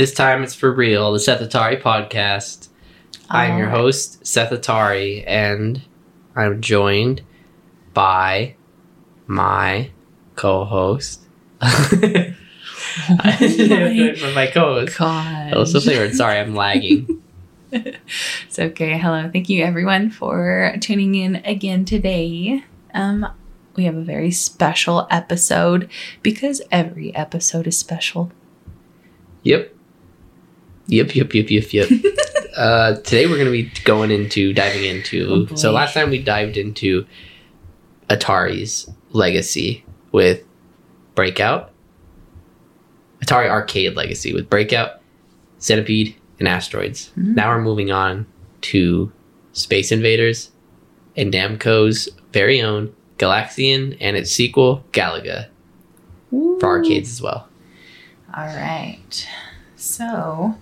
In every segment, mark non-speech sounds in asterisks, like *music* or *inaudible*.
This time it's for real. The Seth Atari podcast. I'm your host, Seth Atari, and I'm joined by my co-host. *laughs* *laughs* I didn't for my co-host. God. Oh, so favorite. Sorry, I'm lagging. *laughs* It's okay. Hello. Thank you everyone for tuning in again today. Um we have a very special episode because every episode is special. Yep. Yep, yep, yep, yep, yep. *laughs* uh, today we're going to be going into, diving into. Oh, so last time we dived into Atari's legacy with Breakout. Atari Arcade legacy with Breakout, Centipede, and Asteroids. Mhm. Now we're moving on to Space Invaders and Namco's very own Galaxian and its sequel, Galaga, for arcades as well. All right. So,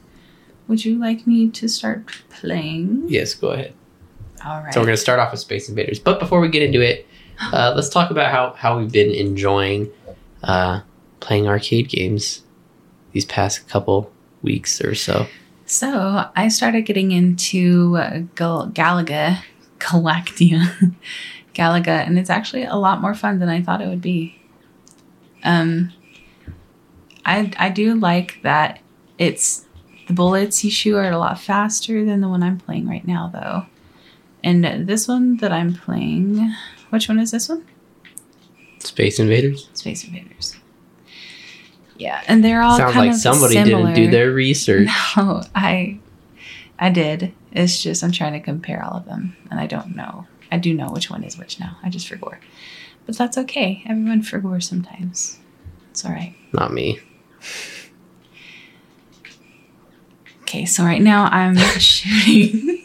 would you like me to start playing? Yes, go ahead. All right. So we're going to start off with Space Invaders. But before we get into it, *gasps* uh, let's talk about how, how we've been enjoying uh, playing arcade games these past couple weeks or so. So I started getting into uh, Gal- Galaga, *laughs* Galactia, *laughs* Galaga, and it's actually a lot more fun than I thought it would be. Um, I I do like that it's the bullets you shoot are a lot faster than the one I'm playing right now, though. And this one that I'm playing, which one is this one? Space Invaders? Space Invaders. Yeah, and they're all Sounds kind like of somebody similar. didn't do their research. *laughs* No, I I did. It's just I'm trying to compare all of them and I don't know. I do know which one is which now. I just forgot. But that's okay. Everyone forgets sometimes. It's all right. Not me. Okay, so right now I'm *laughs* shooting.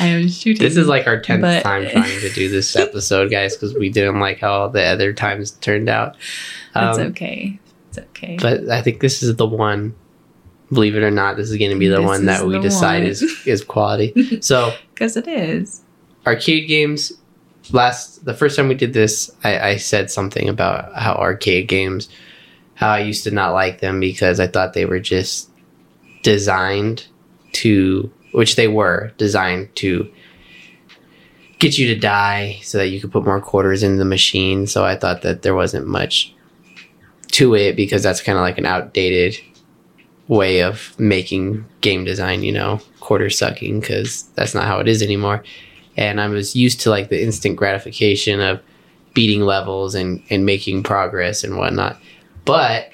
I am shooting. This is like our 10th But- time trying to do this *laughs* episode, guys, because we didn't like how the other times turned out. It's Um, okay. It's okay. But I think this is the one. Believe it or not, this is going to be the This one that we decide one. is is quality. *laughs* So Because it is. arcade games last the first time we did this I, I said something about how arcade games how i used to not like them because i thought they were just designed to which they were designed to get you to die so that you could put more quarters in the machine so i thought that there wasn't much to it because that's kind of like an outdated way of making game design you know quarter sucking because that's not how it is anymore and I was used to like the instant gratification of beating levels and and making progress and whatnot. But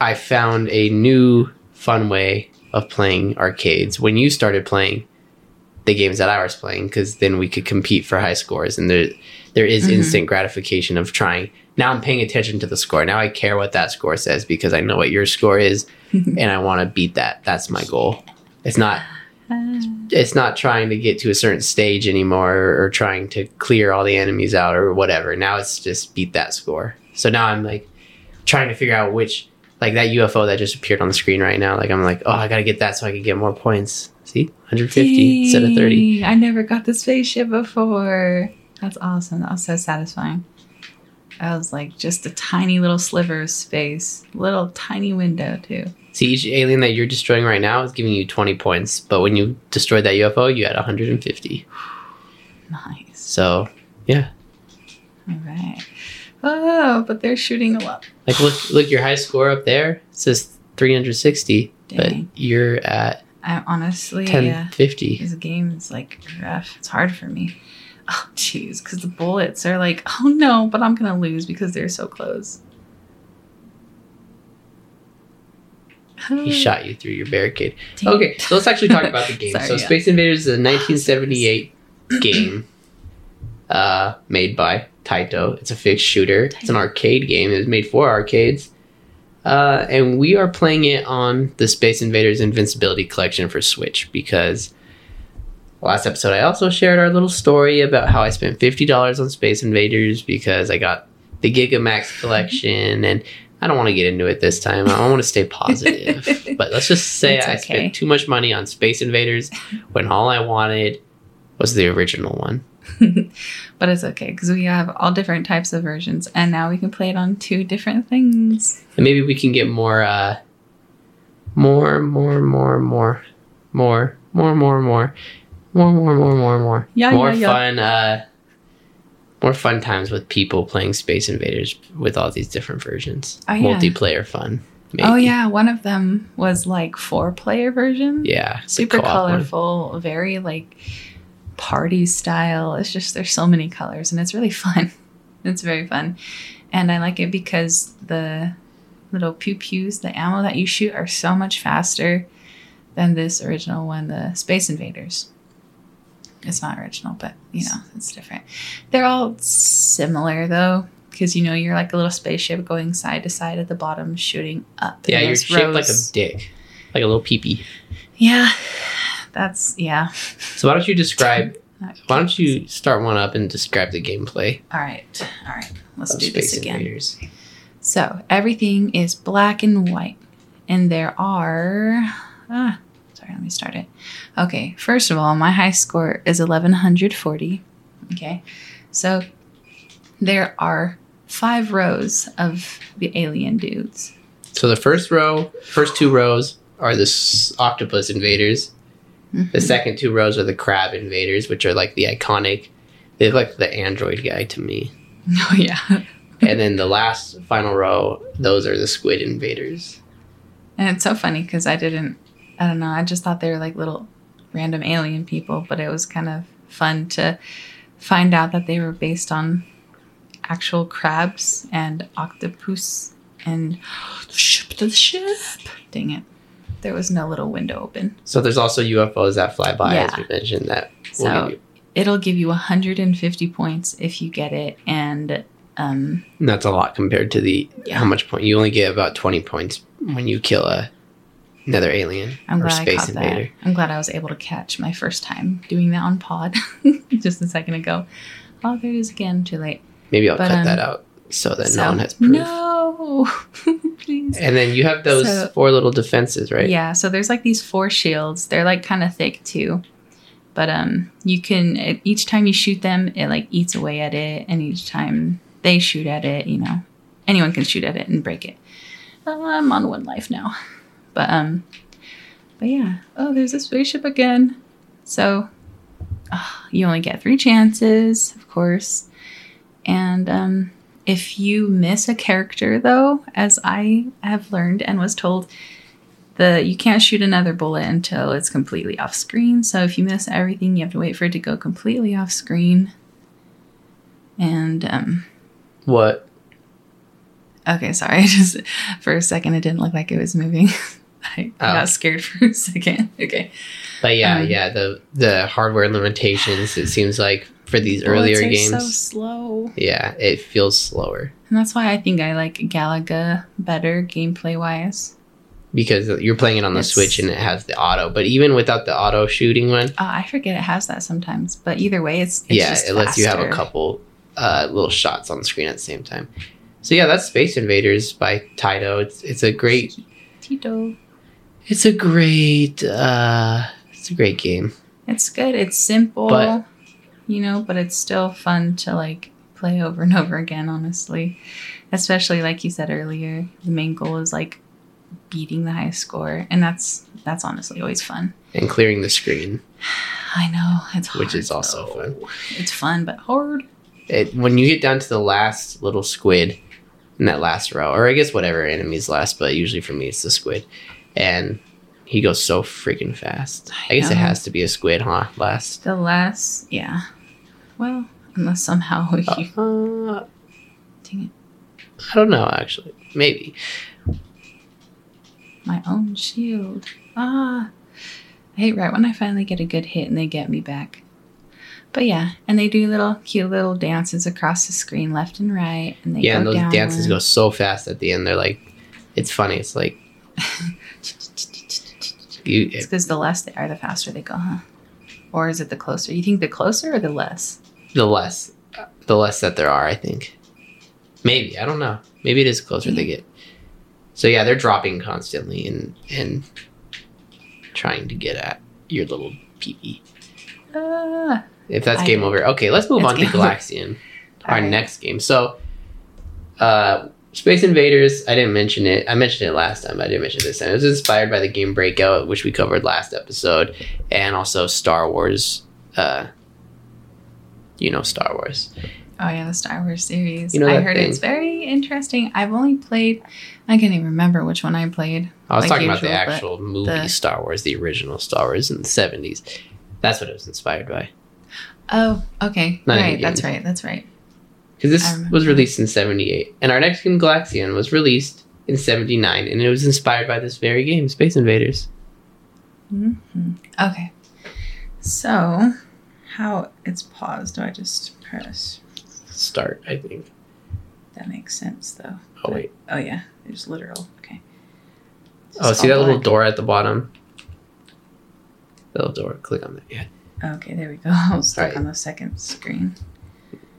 I found a new fun way of playing arcades when you started playing the games that I was playing because then we could compete for high scores and there there is Mhm. instant gratification of trying. Now I'm paying attention to the score. Now I care what that score says because I know what your score is *laughs* and I want to beat that. That's my goal. It's not it's not trying to get to a certain stage anymore or, or trying to clear all the enemies out or whatever. Now it's just beat that score. So now I'm like trying to figure out which like that UFO that just appeared on the screen right now. Like I'm like, oh, I gotta get that so I can get more points. See, 150 instead of 30. I never got the spaceship before. That's awesome. That was so satisfying. That was like just a tiny little sliver of space, little tiny window too. See, each alien that you're destroying right now is giving you 20 points, but when you destroyed that UFO, you had 150. *sighs* Nice. So yeah, All right. Oh, but they're shooting a lot. like look, look, your high score up there says 360, Dang. but you're at I honestly, yeah, 1050. this game is like rough. It's hard for me. Oh, jeez, because the bullets are like, *laughs* oh no, but I'm gonna lose because they're so close. He *sighs* shot you through your barricade. Dang. Okay, so let's actually talk about the *laughs* game. Sorry, so yeah. Space Invaders is a *gasps* 1978 *clears throat* game uh, made by Taito. It's a fixed shooter. It's an arcade game. It was made for arcades. Uh, and we are playing it on the Space Invaders Invincible Collection for Switch because last episode I also shared our little story about how I spent $50 on Space Invaders because I got the Gigamax *laughs* collection and I don't want to get into it this time. I want to stay positive. *laughs* but let's just say It's I spent too much money on Space Invaders when all I wanted was the original one. *laughs* but it's okay because we have all different types of versions, and now we can play it on two different things. And maybe we can get more uh more, more, more, more, more, more, more, more, more, more, more, more, more. Yeah, more yeah, yeah. fun. Uh, more fun times with people playing Space Invaders with all these different versions. Oh, yeah. Multiplayer fun. maybe. Oh yeah, one of them was like four player version. Yeah. Super co-op one. colorful, very like party style. It's just there's so many colors and it's really *laughs* fun. It's very fun. And I like it because the little pew pews, the ammo that you shoot are so much faster than this original one, the Space Invaders. It's not original, but you know, it's different. They're all similar though, because you know you're like a little spaceship going side to side at the bottom, shooting up. Yeah, you're there's shaped like a dick, like a little peepee. Yeah, that's yeah. So why don't you describe? Why don't you start one up and describe the gameplay All right, all right. Let's do this again. Invaders? So everything is black and white, and there are. Ah, sorry. Let me start it. Okay. First of all, my high score is eleven hundred forty. Okay, so there are five rows of the alien dudes. So the first row, first two rows are the octopus invaders. The Mhm. second two rows are the crab invaders, which are like the iconic. They look like the android guy to me. *laughs* Oh yeah. and then the last final row, those are the squid invaders. And it's so funny because I didn't, I don't know, I just thought they were like little random alien people, but it was kind of fun to find out that they were based on actual crabs and octopus and *gasps* the ship, the ship. Dang it. There was no little window open. So there's also UFOs that fly by, as Yeah. we mentioned. That So give you, it'll give you 150 points if you get it. And um, that's a lot compared to the Yeah. how much point you only get about 20 points when you kill a another alien I'm or glad I space invader. that. I'm glad I was able to catch my first time doing that on pod *laughs* just a second ago. Oh, there it is again. Too late. Maybe I'll But, cut um, that out so that So- no one has proof. No, *laughs* please. And then you have those So- four little defenses, right? Yeah, so there's like these four shields. They're like kind of thick too, but um, you can it, each time you shoot them, it like eats away at it, and each time they shoot at it, you know, anyone can shoot at it and break it. Uh, I'm on one life now, but um, but yeah. Oh, there's a spaceship again. So ah, you only get three chances, of course, and um, if you miss a character, though, as I have learned and was told, the you can't shoot another bullet until it's completely off screen. So if you miss everything, you have to wait for it to go completely off screen. And um, What? okay, sorry, *laughs* just for a second it didn't look like it was moving. *laughs* I Oh. got scared for a *laughs* second. Okay, But yeah, Um, yeah, the the hardware limitations. It seems like for these Bullets earlier games, so slow, yeah, it feels slower and that's why I think I like Galaga better gameplay wise. because you're playing it on the It's- Switch and it has the auto. But even without the auto shooting one, Uh, I forget it has that sometimes, but either way, it's, it's yeah, it lets you have a couple uh, little shots on the screen at the same time. So yeah, that's Space Invaders by Taito. It's it's a great Tito. it's a great uh, it's a great game. It's good. It's simple, But- you know, but it's still fun to like play over and over again, honestly. Especially like you said earlier, the main goal is like beating the highest score, and that's that's honestly always fun. And clearing the screen, *sighs* I know it's hard, which is also though. fun. It's fun but hard. it, when you get down to the last little squid in that last row, or I guess whatever enemy's last, but usually for me it's the squid, and he goes so freaking fast. I guess it has to be a squid, huh? Last. The last, yeah. Well, unless somehow *laughs* you Uh, dang it, I don't know actually. Maybe. my own shield. Ah, I hate right when I finally get a good hit and they get me back. But yeah, and they do little cute little dances across the screen, left and right, and they yeah, and those dances go so fast at the end. They're like, it's funny. It's like *laughs* you. It's because the less they are, the faster they go, huh? Or is it the closer? You think the closer or the less? the less, the less that there are. I think. Maybe I don't know. Maybe it is closer they get. So yeah, they're dropping constantly and and trying to get at your little peepee. Ah, If that's I game over, okay, let's move on to. Galaxian, *laughs* our Alright. next game. So, uh, Space Invaders, I didn't mention it. I mentioned it last time, but I didn't mention it this time. It was inspired by the game Breakout, which we covered last episode, and also Star Wars. Uh, you know Star Wars. Oh yeah, the Star Wars series. You know I heard thing? it's very interesting. I've only played. I can't even remember which one I played. I was Like talking about the actual movie the- Star Wars, the original Star Wars in the 70s. That's what it was inspired by. Oh, okay. Not right, that's right. That's right. Because this was released in 78. And our next game, Galaxian, was released in 79. And it was inspired by this very game, Space Invaders. hmm Okay. So, how it's paused? Do I just press? Start, I think. That makes sense, though. Oh, wait. Oh yeah, it's literal. Okay. Oh, see that little door at the bottom? The little door. Click on that. Yeah. Okay, there we go. *laughs* I was stuck Alright. on the second screen.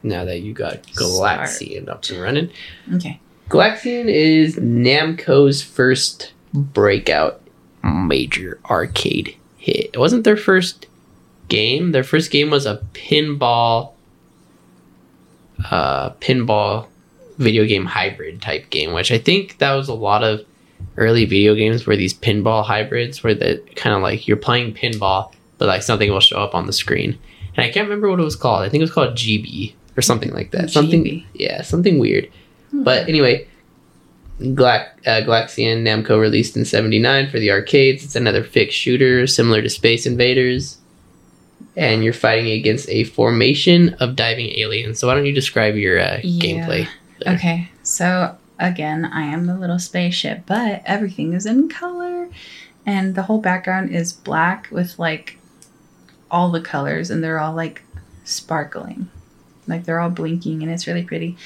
Now that you got. Galaxian up and running. Okay. Galaxian is Namco's first breakout major arcade hit. It wasn't their first game. Their first game was a pinball uh pinball video game hybrid type game, which I think that was a lot of early video games were these pinball hybrids where the kind of like you're playing pinball but like something will show up on the screen. And I can't remember what it was called. I think it was called Gee Bee or something like that. Something yeah, something weird. Hmm. But anyway, Galax- uh, Galaxian Namco released in 79 for the arcades. It's another fixed shooter similar to Space Invaders. And you're fighting against a formation of diving aliens. So why don't you describe your uh, Yeah. gameplay? there? Okay, so again, I am the little spaceship, but everything is in color, and the whole background is black with like all the colors, and they're all like sparkling, like they're all blinking, and it's really pretty.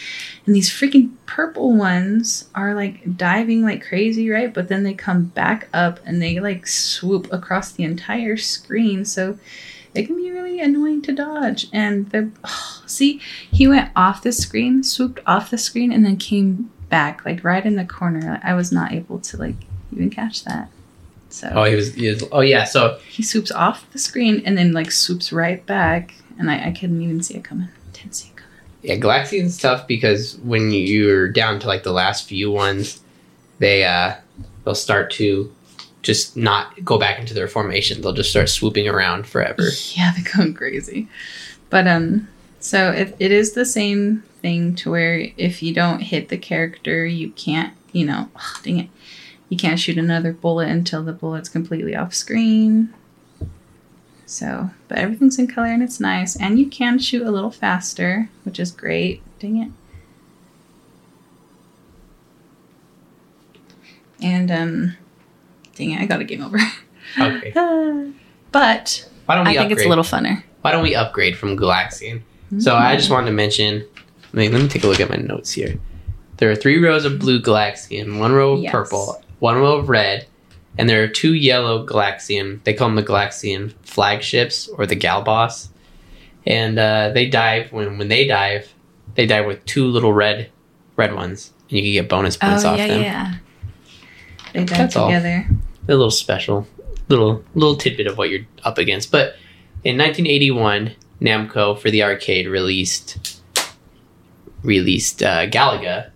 And these freaking purple ones are like diving like crazy, right? But then they come back up and they like swoop across the entire screen, so it can be really annoying to dodge. And the *sighs* see, he went off the screen, swooped off the screen, and then came back, like right in the corner. I was not able to like even catch that. So Oh, he was, he was. Oh, yeah. So he swoops off the screen and then like swoops right back, and I, I couldn't even see it coming. See it yeah, Galaxian's tough because when you're down to like the last few ones, they uh they'll start to just not go back into their formation. They'll just start swooping around forever. Yeah, *laughs* they're going crazy. But um, so it, it is the same thing to where if you don't hit the character, you can't, you know, *sighs* dang it, you can't shoot another bullet until the bullet's completely off screen. So, but everything's in color and it's nice, and you can shoot a little faster, which is great. Dang it. And um, dang it, I got a game over. *laughs* Okay. but Why don't we I think upgrade? it's a little funner. Why don't we upgrade from Galaxian? So I just wanted to mention. Let me take a look at my notes here. There are three rows of blue Galaxian, one row of Yes. purple, one row of red, and there are two yellow Galaxian. They call them the Galaxian flagships or the Galboss. And uh, they dive when when they dive, they dive with two little red red ones, and you can get bonus points oh off yeah, them. yeah. They dive That's all. together. a little special, little little tidbit of what you're up against. But in 1981, Namco for the arcade released released uh, Galaga,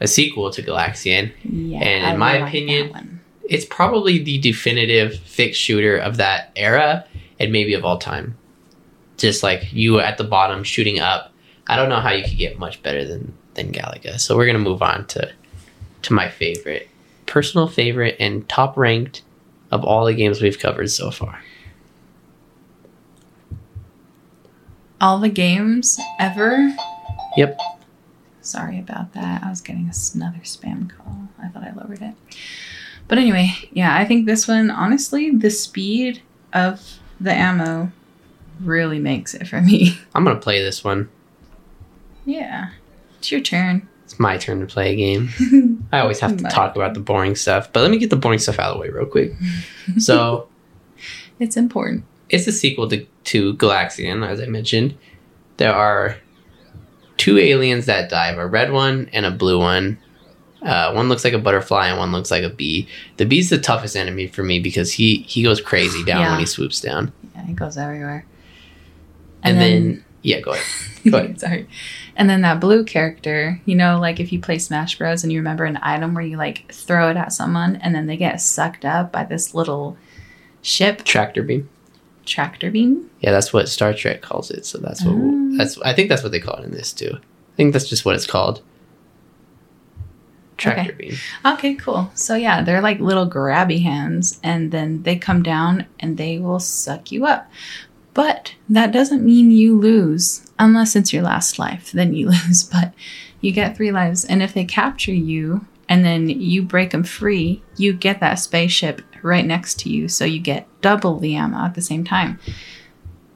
a sequel to Galaxian. Yeah. And in I my like opinion- that one. It's probably the definitive fixed shooter of that era and maybe of all time. Just like you at the bottom shooting up. I don't know how you could get much better than than Galaga. So we're gonna move on to to my favorite, personal favorite, and top ranked of all the games we've covered so far. all the games ever. Yep. Sorry about that. I was getting another spam call. I thought I lowered it. But anyway, yeah, I think this one, honestly, the speed of the ammo really makes it for me. *laughs* I'm gonna play this one. yeah. It's your turn. It's my turn to play a game. *laughs* I always have to talk about the boring stuff, but let me get the boring stuff out of the way real quick. *laughs* So it's important. it's a sequel to, to Galaxian, as I mentioned. There are two aliens that dive a red one and a blue one. Uh, one looks like a butterfly and one looks like a bee. The bee's the toughest enemy for me because he, he goes crazy down Yeah. when he swoops down. Yeah, he goes everywhere. And, then, Yeah, go ahead. *laughs* Go ahead. Sorry. And then that blue character, you know, like if you play Smash Bros. and you remember an item where you like throw it at someone and then they get sucked up by this little ship Tractor beam. tractor beam. Yeah, that's what Star Trek calls it. So that's what Oh. that's. I think that's what they call it in this too. I think that's just what it's called. Tractor beam. Okay, cool. So yeah, they're like little grabby hands, and then they come down and they will suck you up. But that doesn't mean you lose, unless it's your last life. *laughs* Then you lose. But you get three lives, and if they capture you and then you break them free, you get that spaceship right next to you, so you get double the ammo at the same time.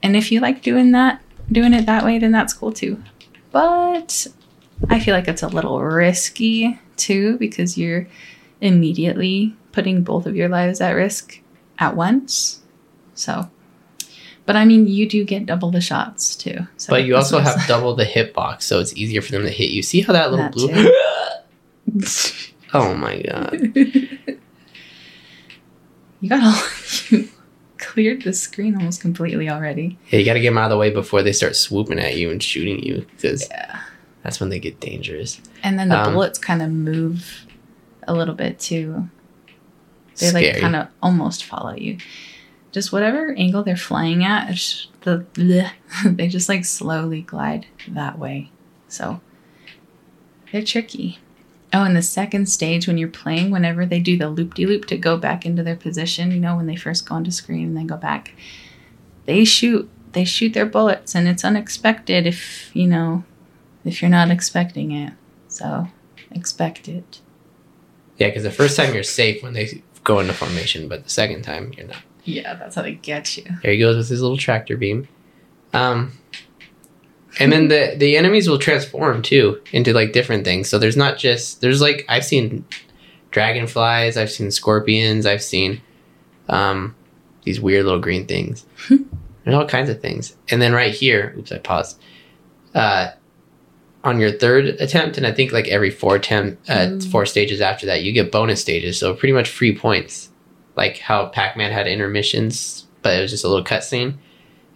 And if you like doing that, doing it that way, then that's cool too. But I feel like it's a little risky too because you're immediately putting both of your lives at risk at once. So, but I mean, you do get double the shots too. So But you also have *laughs* double the hitbox, so it's easier for them to hit you. See how that little That blue? *laughs* oh my god! *laughs* you got all you cleared the screen almost completely already. Yeah, you got to get them out of the way before they start swooping at you and shooting you, because Yeah. That's when they get dangerous. And then the Um, bullets kind of move a little bit too. They Scary. like kind of almost follow you. Just whatever angle they're flying at, it's the bleh, *laughs* they just like slowly glide that way. So they're tricky. Oh, and the second stage when you're playing, whenever they do the loop de loop to go back into their position, you know, when they first go onto screen and then go back, they shoot they shoot their bullets and it's unexpected if you know if you're not expecting it. So expect it. Yeah, because the first time you're safe when they go into formation, but the second time you're not. Yeah, that's how they get you. There he goes with his little tractor beam. Um, and then the the enemies will transform too into like different things. So there's not just there's like I've seen dragonflies, I've seen scorpions, I've seen um, these weird little green things. *laughs* there's all kinds of things. And then right here, oops, I paused. Uh, on your third attempt, and I think like every four attempt, uh, Ooh. four stages after that, you get bonus stages. So pretty much free points, like how Pac-Man had intermissions, but it was just a little cutscene.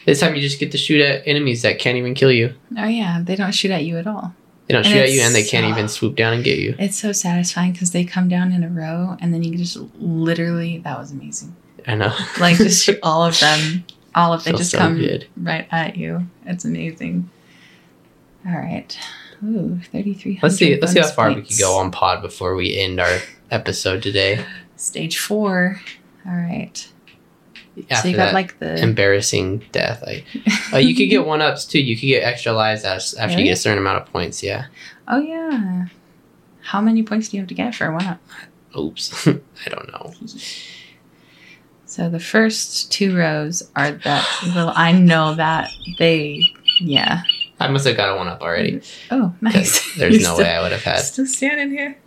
This time you just get to shoot at enemies that can't even kill you. Oh yeah, they don't shoot at you at all. They don't And shoot at you, and they can't so- even swoop down and get you. It's so satisfying because they come down in a row and then you can just literally that was amazing. I know. Like just shoot all of them. All of *laughs* they Feels just so come good. right at you. It's amazing. All right. Ooh, 3300. Let's see. Let's see how far we points. can go on pod before we end our episode today. Stage four. All right. so After you got like the embarrassing death, I, uh, you could get one ups too. You could get extra lives as- after you get a certain amount of points. Yeah. Oh yeah. How many points do you have to get for a one up? Oops. *laughs* I don't know. *laughs* So the first two rows are that little I know that they yeah. I must have got a one up already. Oh, nice. *laughs* There's no still- way I would have had. Still standing here.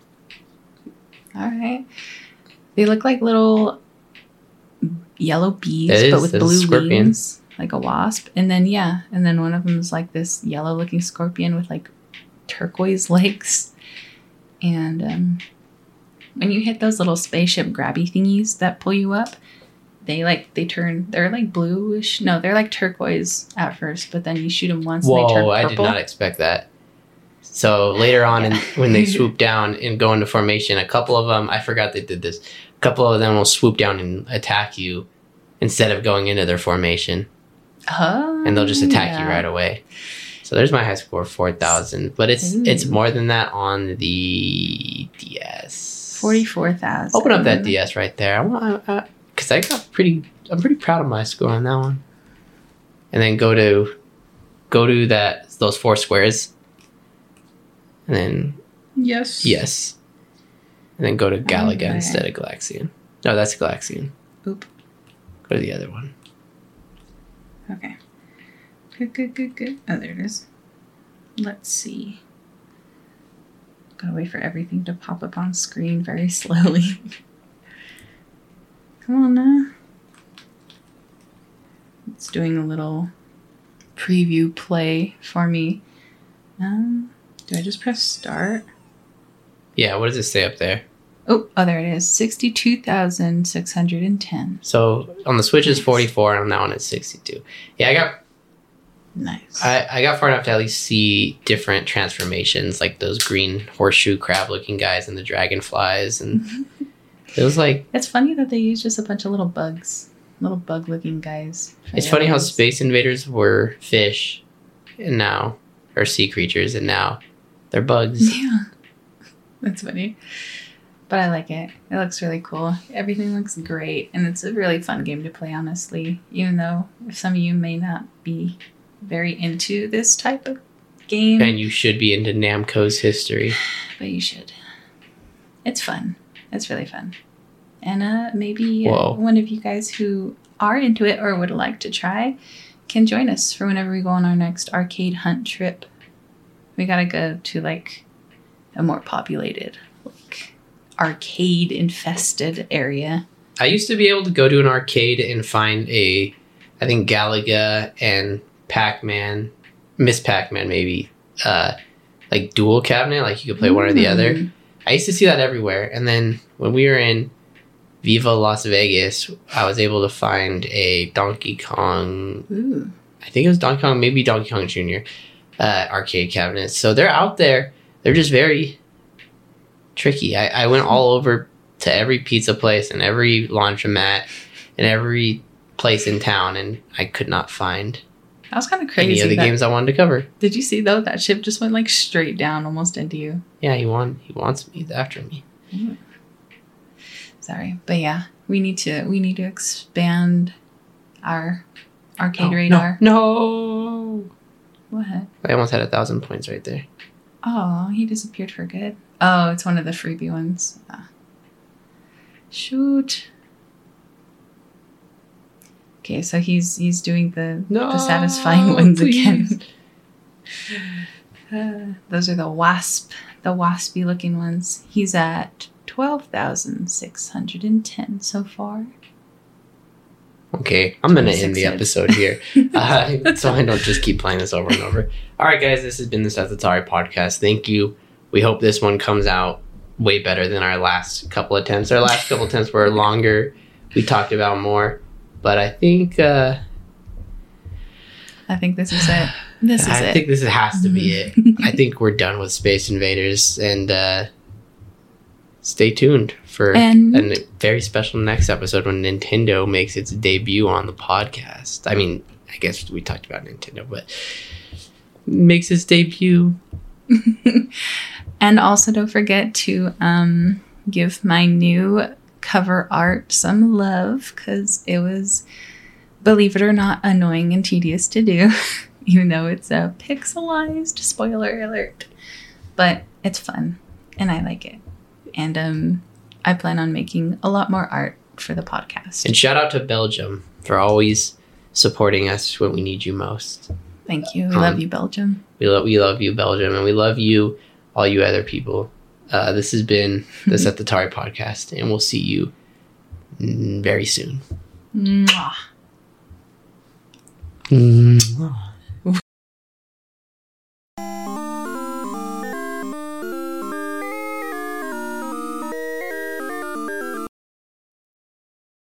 All right. They look like little yellow bees, is- but with blue scorpion. wings, like a wasp. And then yeah, and then one of them is like this yellow-looking scorpion with like turquoise legs. And um, when you hit those little spaceship grabby thingies that pull you up, they like they turn. They're like bluish. No, they're like turquoise at first, but then you shoot them once and they turn Whoa! purple. I did not expect that. So later on, in, when they *laughs* swoop down and go into formation, a couple of them, I forgot they did this. A couple of them will swoop down and attack you instead of going into their formation, Oh, and they'll just attack you right away. So there's my high score, four thousand. But it's it's more than that on the DS. Forty-four thousand. Open up that DS right there. I want because I got pretty. I'm pretty proud of my score on that one. And then go to go to that those four squares. And then Yes. yes. And then go to Galaga Okay. instead of Galaxian. No, that's Galaxian. Oop. Go to the other one. Okay. Good, good, good, good. Oh, there it is. Let's see. Gotta wait for everything to pop up on screen very *laughs* slowly. Come on now. It's doing a little preview play for me. Um, do I just press start? Yeah, what does it say up there? Oh, oh, there it is. Sixty-two thousand six hundred and ten. So on the Switch is 44, and on that one it's 62. Yeah, I got Nice. I, I got far enough to at least see different transformations, like those green horseshoe crab looking guys and the dragonflies, and it was like it's funny that they use just a bunch of little bugs, little bug looking guys. it's funny how. Space Invaders were fish, and now are sea creatures, and now they're bugs. *laughs* Yeah. That's funny. But I like it. It looks really cool. Everything looks great. And it's a really fun game to play, honestly. Even though some of you may not be very into this type of game, And you should be into Namco's history. *sighs* but you should. It's fun. It's really fun. And uh, maybe uh, Whoa. one of you guys who are into it or would like to try can join us for whenever we go on our next arcade hunt trip. We gotta go to like a more populated, like arcade infested area. I used to be able to go to an arcade and find a, I think Galaga and Pac Man, Miss Pac Man maybe, uh, like dual cabinet, like you could play one or the other. I used to see that everywhere. And then when we were in Viva Las Vegas, I was able to find a Donkey Kong, Ooh. I think it was Donkey Kong, maybe Donkey Kong Jr. Uh, arcade cabinets. So they're out there. They're just very tricky. I, I went all over to every pizza place and every laundromat and every place in town, and I could not find That was kind of any crazy. of the that- games I wanted to cover. Did you see though that ship just went like straight down almost into you? Yeah, he want he wants me. He's after me. Sorry, but yeah, we need to we need to expand our arcade Oh, radar. No, no. What? I almost had a thousand points right there. Oh, he disappeared for good. Oh, it's one of the freebie ones. Ah. Shoot. Okay, so he's he's doing the No, the satisfying *laughs* ones please. again. *laughs* Uh, those are the wasp, the waspy looking ones. He's at twelve thousand six hundred and ten so far. Okay, I'm gonna end the episode here, *laughs* uh, so I don't just keep playing this over and over. All right, guys, this has been the Sethatari podcast. Thank you. We hope this one comes out way better than our last couple attempts. Our last couple attempts were longer. We talked about more, but I think uh, I think this is it. This is I it. Mm-hmm. think this has to be it. I think we're done with Space Invaders, and uh, stay tuned for And- a very special next episode when Nintendo makes its debut on the podcast. I mean, I guess we talked about Nintendo, but makes its debut. *laughs* and also don't forget to um, give my new cover art some love because it was believe it or not annoying and tedious to do *laughs* even though it's a pixelized spoiler alert. But it's fun and i like it. And um, i plan on making a lot more art for the podcast. And shout out to Belgium for always supporting us when we need you most. thank you. We Um, love you belgium. We love we love you, Belgium, and we love you, all you other people. Uh, this has been *laughs* the Set the Tari podcast, and we'll see you very soon. Mwah. Mwah.